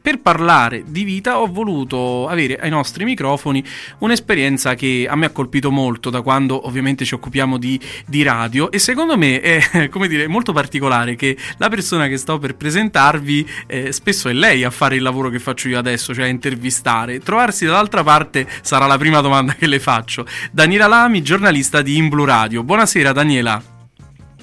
Per parlare di vita ho voluto avere ai nostri microfoni un'esperienza che a me ha colpito molto da quando ovviamente ci occupiamo di, di radio e secondo me è come dire molto particolare che la persona che sto per presentarvi eh, spesso è lei a fare il lavoro che faccio io adesso, cioè a intervistare. Trovarsi dall'altra parte sarà la prima domanda che le faccio. Daniela Lami, giornalista di Inblu Radio. Buonasera Daniela.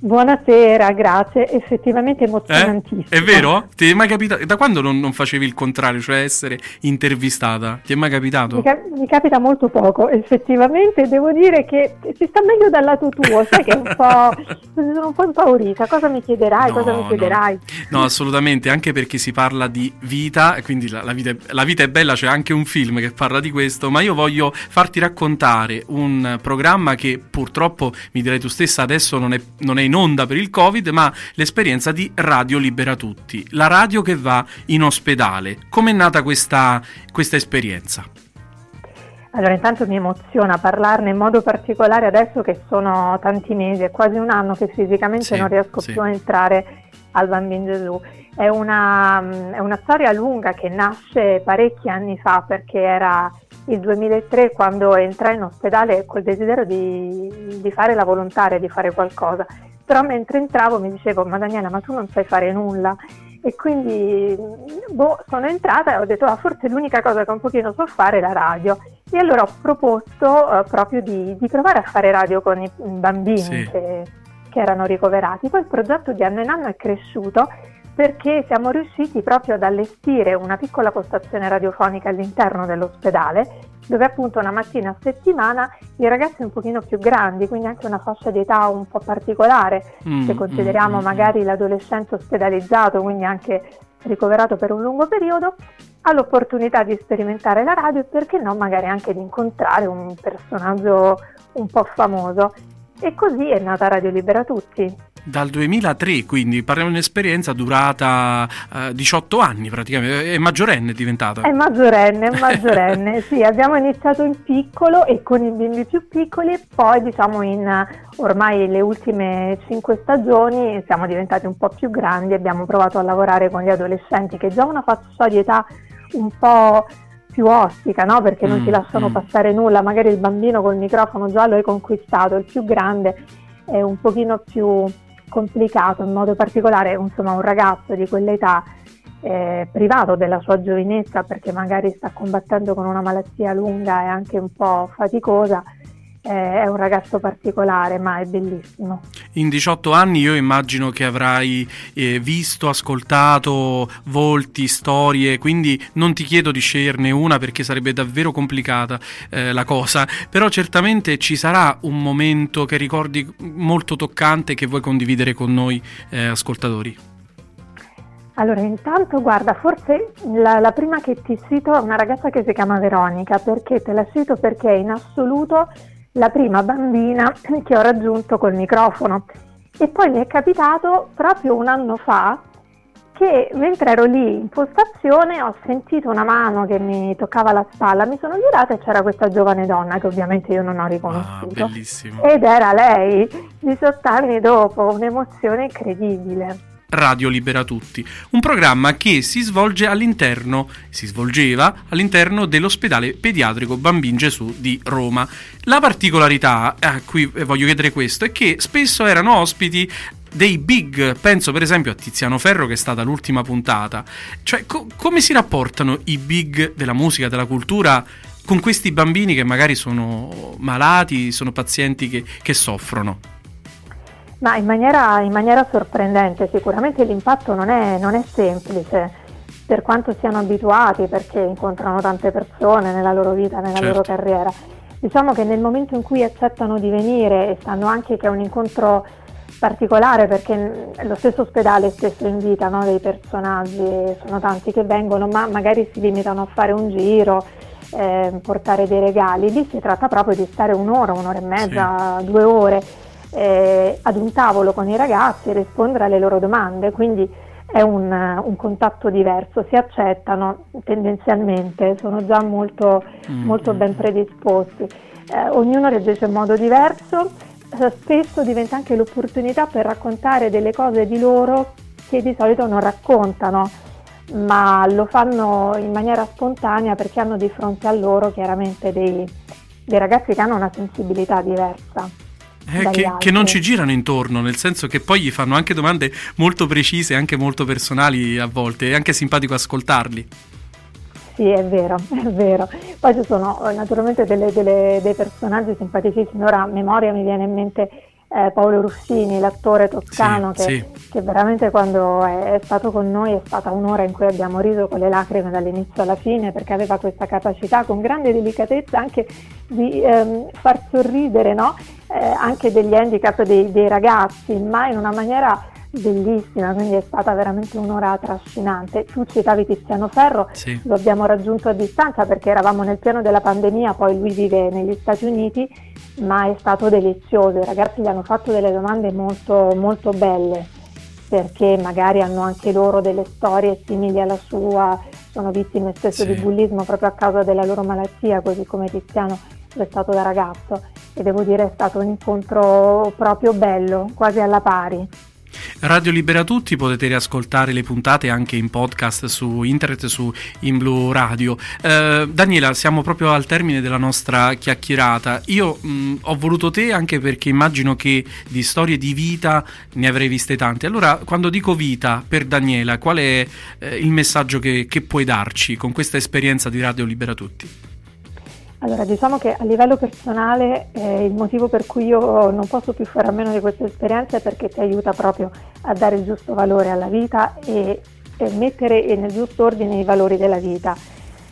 Buonasera, grazie. Effettivamente emozionantissimo. Eh? È vero? Ti è mai capitato? Da quando non, non, facevi il contrario, cioè essere intervistata? Ti è mai capitato? Mi, cap- mi, capita molto poco, effettivamente. Devo dire che si sta meglio dal lato tuo, sai che un po'. sono un po' impaurita. Cosa mi chiederai? No, cosa mi chiederai? No. no. assolutamente, anche perché si parla di vita, e quindi la, la, vita è, la vita è bella, c'è anche un film che parla di questo, ma io voglio farti raccontare un programma che purtroppo, mi direi tu stessa, adesso non è, non è in onda per il Covid, ma l'esperienza di Radio Libera Tutti, la radio che va in ospedale. Com'è nata questa, questa esperienza? Allora, intanto mi emoziona parlarne in modo particolare adesso che sono tanti mesi, è quasi un anno che fisicamente sì, non riesco sì. più a entrare al Bambino Gesù. È una, è una storia lunga che nasce parecchi anni fa perché era il 2003 quando entrai in ospedale col desiderio di, di, fare la volontaria, di fare qualcosa però mentre entravo mi dicevo ma Daniela ma tu non sai fare nulla. E quindi boh, sono entrata e ho detto ah, forse l'unica cosa che un pochino so fare è la radio. E allora ho proposto uh, proprio di, di, provare a fare radio con i bambini sì. che, che erano ricoverati. Poi il progetto di anno in anno è cresciuto perché siamo riusciti proprio ad allestire una piccola postazione radiofonica all'interno dell'ospedale dove appunto una mattina a settimana i ragazzi un pochino più grandi, quindi anche una fascia di età un po' particolare, mm, se consideriamo mm, mm, magari l'adolescente ospedalizzato, quindi anche ricoverato per un lungo periodo, ha l'opportunità di sperimentare la radio e perché no magari anche di incontrare un personaggio un po' famoso. E così è nata Radio Libera Tutti. Dal 2003, quindi parliamo di un'esperienza durata uh, 18 anni praticamente, è maggiorenne è diventata. È maggiorenne, è maggiorenne, sì, abbiamo iniziato in piccolo e con i bimbi più piccoli e poi diciamo in ormai le ultime 5 stagioni siamo diventati un po' più grandi, abbiamo provato a lavorare con gli adolescenti che già una fascia di età un po' più ostica, no? perché non mm, ti lasciano mm. passare nulla, magari il bambino col microfono già lo hai conquistato, il più grande è un pochino più complicato, in modo particolare insomma, un ragazzo di quell'età eh, privato della sua giovinezza perché magari sta combattendo con una malattia lunga e anche un po' faticosa, è un ragazzo particolare, ma è bellissimo. In 18 anni io immagino che avrai eh, visto, ascoltato volti, storie, quindi non ti chiedo di sceglierne una perché sarebbe davvero complicata eh, la cosa, però certamente ci sarà un momento che ricordi molto toccante che vuoi condividere con noi eh, ascoltatori. Allora, intanto guarda, forse la, la, prima che ti cito è una ragazza che si chiama Veronica, perché te la cito perché in assoluto la prima bambina che ho raggiunto col microfono. E poi mi è capitato proprio un anno fa che mentre ero lì in postazione ho sentito una mano che mi toccava la spalla, mi sono girata e c'era questa giovane donna che ovviamente io non ho riconosciuto. Ah, Ed era lei, 18 anni dopo, un'emozione incredibile. Radio Libera Tutti, un programma che si svolge all'interno, si svolgeva all'interno dell'ospedale pediatrico Bambin Gesù di Roma. La particolarità a cui voglio chiedere questo è che spesso erano ospiti dei big, penso per esempio a Tiziano Ferro che è stata l'ultima puntata. Cioè, co- come si rapportano i big della musica, della cultura con questi bambini che magari sono malati, sono pazienti che, che soffrono? Ma in maniera, in maniera sorprendente, sicuramente l'impatto non è, non è semplice, per quanto siano abituati, perché incontrano tante persone nella loro vita, nella certo. loro carriera. Diciamo che nel momento in cui accettano di venire e sanno anche che è un incontro particolare perché lo stesso ospedale stesso invita no, dei personaggi, sono tanti che vengono, ma magari si limitano a fare un giro, eh, portare dei regali. Lì si tratta proprio di stare un'ora, un'ora e mezza, sì. due ore eh, ad un tavolo con i ragazzi e rispondere alle loro domande. Quindi è un, un, contatto diverso, si accettano tendenzialmente, sono già molto, mm. molto ben predisposti. Eh, ognuno reagisce in modo diverso, eh, spesso diventa anche l'opportunità per raccontare delle cose di loro che di solito non raccontano, ma lo fanno in maniera spontanea perché hanno di fronte a loro chiaramente dei, dei ragazzi che hanno una sensibilità diversa. Eh, che, che, non ci girano intorno, nel senso che poi gli fanno anche domande molto precise, anche molto personali a volte, è anche simpatico ascoltarli. Sì, è vero, è vero. Poi ci sono eh, naturalmente delle, delle, dei personaggi simpaticissimi. Ora a memoria mi viene in mente eh, Paolo Ruffini, l'attore toscano, sì, che, sì. che, veramente quando è, è, stato con noi è stata un'ora in cui abbiamo riso con le lacrime dall'inizio alla fine, perché aveva questa capacità con grande delicatezza anche di ehm, far sorridere no? eh, anche degli handicap dei, dei ragazzi, ma in una maniera bellissima, quindi è stata veramente un'ora trascinante. Tu citavi Tiziano Ferro, sì. lo abbiamo raggiunto a distanza perché eravamo nel piano della pandemia, poi lui vive negli Stati Uniti, ma è stato delizioso. I ragazzi gli hanno fatto delle domande molto, molto belle perché magari hanno anche loro delle storie simili alla sua, sono vittime spesso sì. di bullismo proprio a causa della loro malattia, così come Tiziano è stato da ragazzo e devo dire è stato un incontro proprio bello, quasi alla pari. Radio Libera Tutti, potete riascoltare le puntate anche in podcast su internet, su In Blue Radio. Eh, Daniela, siamo proprio al termine della nostra chiacchierata. Io mh, ho voluto te anche perché immagino che di storie di vita ne avrei viste tante. Allora, quando dico vita per Daniela, qual è eh, il messaggio che, che puoi darci con questa esperienza di Radio Libera Tutti? Allora, diciamo che a livello personale eh, il motivo per cui io non posso più fare a meno di questa esperienza è perché ti aiuta proprio a dare il giusto valore alla vita e, e mettere nel giusto ordine i valori della vita.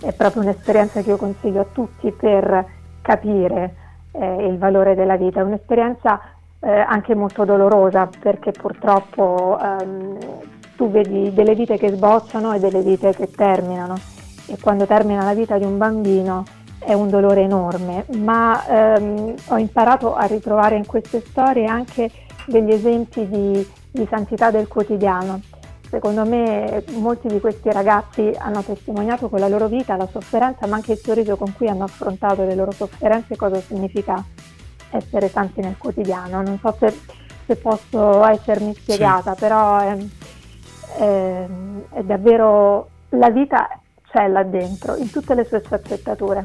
È proprio un'esperienza che io consiglio a tutti per capire eh, il valore della vita. È un'esperienza eh, anche molto dolorosa perché purtroppo ehm, tu vedi delle vite che sbocciano e delle vite che terminano e quando termina la vita di un bambino è un dolore enorme, ma ehm, ho imparato a ritrovare in queste storie anche degli esempi di, di santità del quotidiano. Secondo me molti di questi ragazzi hanno testimoniato con la loro vita la sofferenza, ma anche il sorriso con cui hanno affrontato le loro sofferenze, cosa significa essere santi nel quotidiano. Non so se, se posso essermi spiegata, sì. però è, è, è davvero la vita c'è là dentro, in tutte le sue sfaccettature.